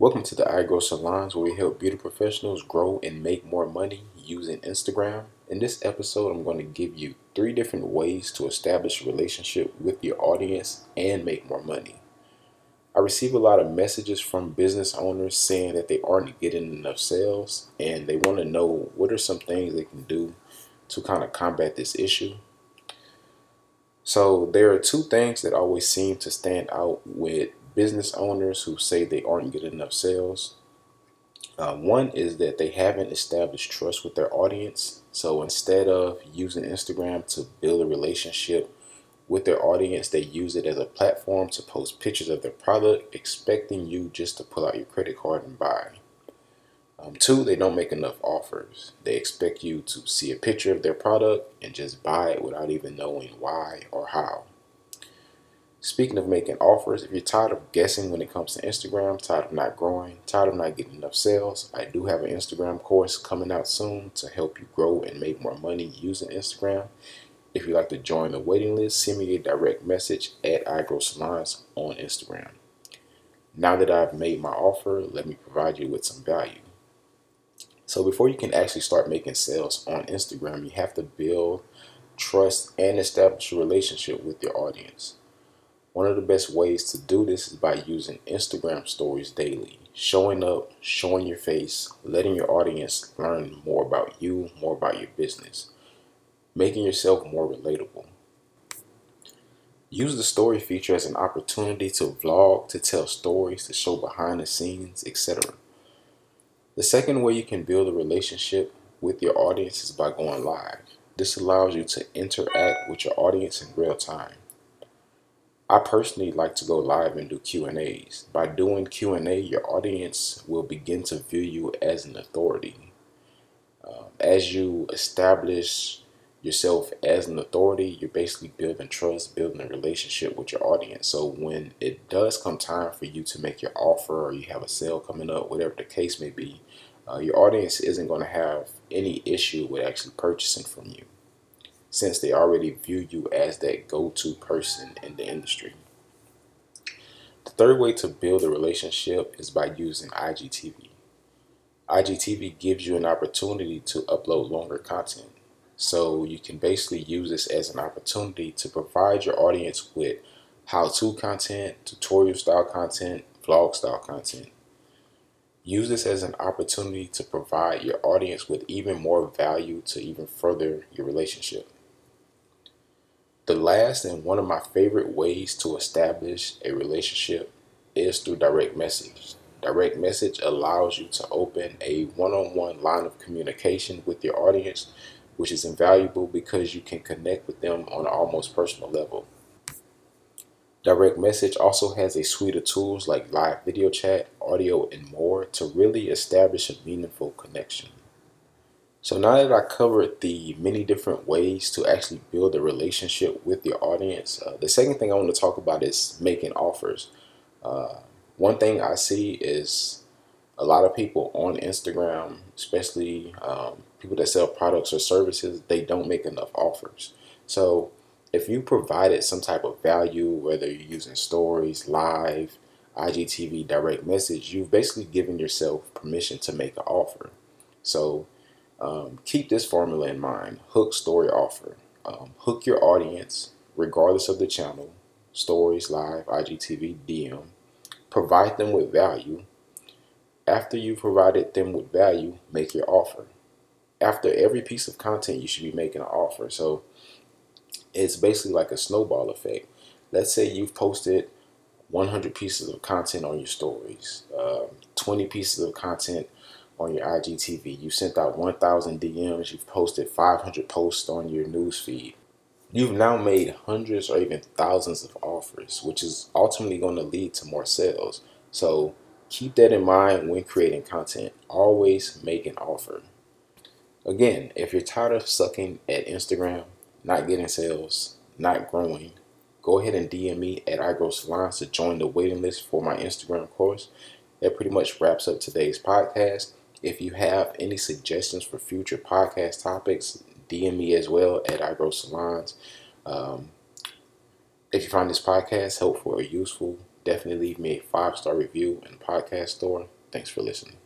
Welcome to the iGrow Salons, where we help beauty professionals grow and make more money using Instagram. In this episode, I'm going to give you three different ways to establish a relationship with your audience and make more money. I receive a lot of messages from business owners saying that they aren't getting enough sales and they want to know what are some things they can do to kind of combat this issue. So, there are two things that always seem to stand out with business owners who say they aren't getting enough sales. Uh, one is that they haven't established trust with their audience. So instead of using Instagram to build a relationship with their audience, they use it as a platform to post pictures of their product, expecting you just to pull out your credit card and buy. Um, two, they don't make enough offers. They expect you to see a picture of their product and just buy it without even knowing why or how. Speaking of making offers, if you're tired of guessing when it comes to Instagram, tired of not growing, tired of not getting enough sales, I do have an Instagram course coming out soon to help you grow and make more money using Instagram. If you'd like to join the waiting list, send me a direct message at iGrow Salons on Instagram. Now that I've made my offer, let me provide you with some value. So before you can actually start making sales on Instagram, you have to build trust and establish a relationship with your audience. One of the best ways to do this is by using Instagram stories daily. Showing up, showing your face, letting your audience learn more about you, more about your business, making yourself more relatable. Use the story feature as an opportunity to vlog, to tell stories, to show behind the scenes, etc. The second way you can build a relationship with your audience is by going live. This allows you to interact with your audience in real time. I personally like to go live and do Q&As. By doing Q&A, your audience will begin to view you as an authority. Um, as you establish yourself as an authority, you're basically building trust, building a relationship with your audience. So when it does come time for you to make your offer or you have a sale coming up, whatever the case may be, uh, your audience isn't going to have any issue with actually purchasing from you since they already view you as that go to person in the industry. The third way to build a relationship is by using IGTV. IGTV gives you an opportunity to upload longer content. So you can basically use this as an opportunity to provide your audience with how to content, tutorial style content, vlog style content. Use this as an opportunity to provide your audience with even more value to even further your relationship. The last and one of my favorite ways to establish a relationship is through direct message. Direct message allows you to open a one on one line of communication with your audience, which is invaluable because you can connect with them on an almost personal level. Direct message also has a suite of tools like live video chat, audio, and more to really establish a meaningful connection. So now that I covered the many different ways to actually build a relationship with your audience, uh, the second thing I want to talk about is making offers. Uh, one thing I see is a lot of people on Instagram, especially um, people that sell products or services, they don't make enough offers. So if you provided some type of value, whether you're using stories, live, IGTV, direct message, you've basically given yourself permission to make an offer. So um, keep this formula in mind hook, story, offer. Um, hook your audience, regardless of the channel stories, live, IGTV, DM. Provide them with value. After you've provided them with value, make your offer. After every piece of content, you should be making an offer. So it's basically like a snowball effect. Let's say you've posted 100 pieces of content on your stories, uh, 20 pieces of content on your IGTV. You sent out 1,000 DMs. You've posted 500 posts on your newsfeed. You've now made hundreds or even thousands of offers, which is ultimately going to lead to more sales. So keep that in mind when creating content. Always make an offer. Again, if you're tired of sucking at Instagram, not getting sales, not growing, go ahead and DM me at iGrow Salons to join the waiting list for my Instagram course. That pretty much wraps up today's podcast. If you have any suggestions for future podcast topics, DM me as well at iGrow Salons. Um, if you find this podcast helpful or useful, Definitely leave me a five star review in the podcast store. Thanks for listening.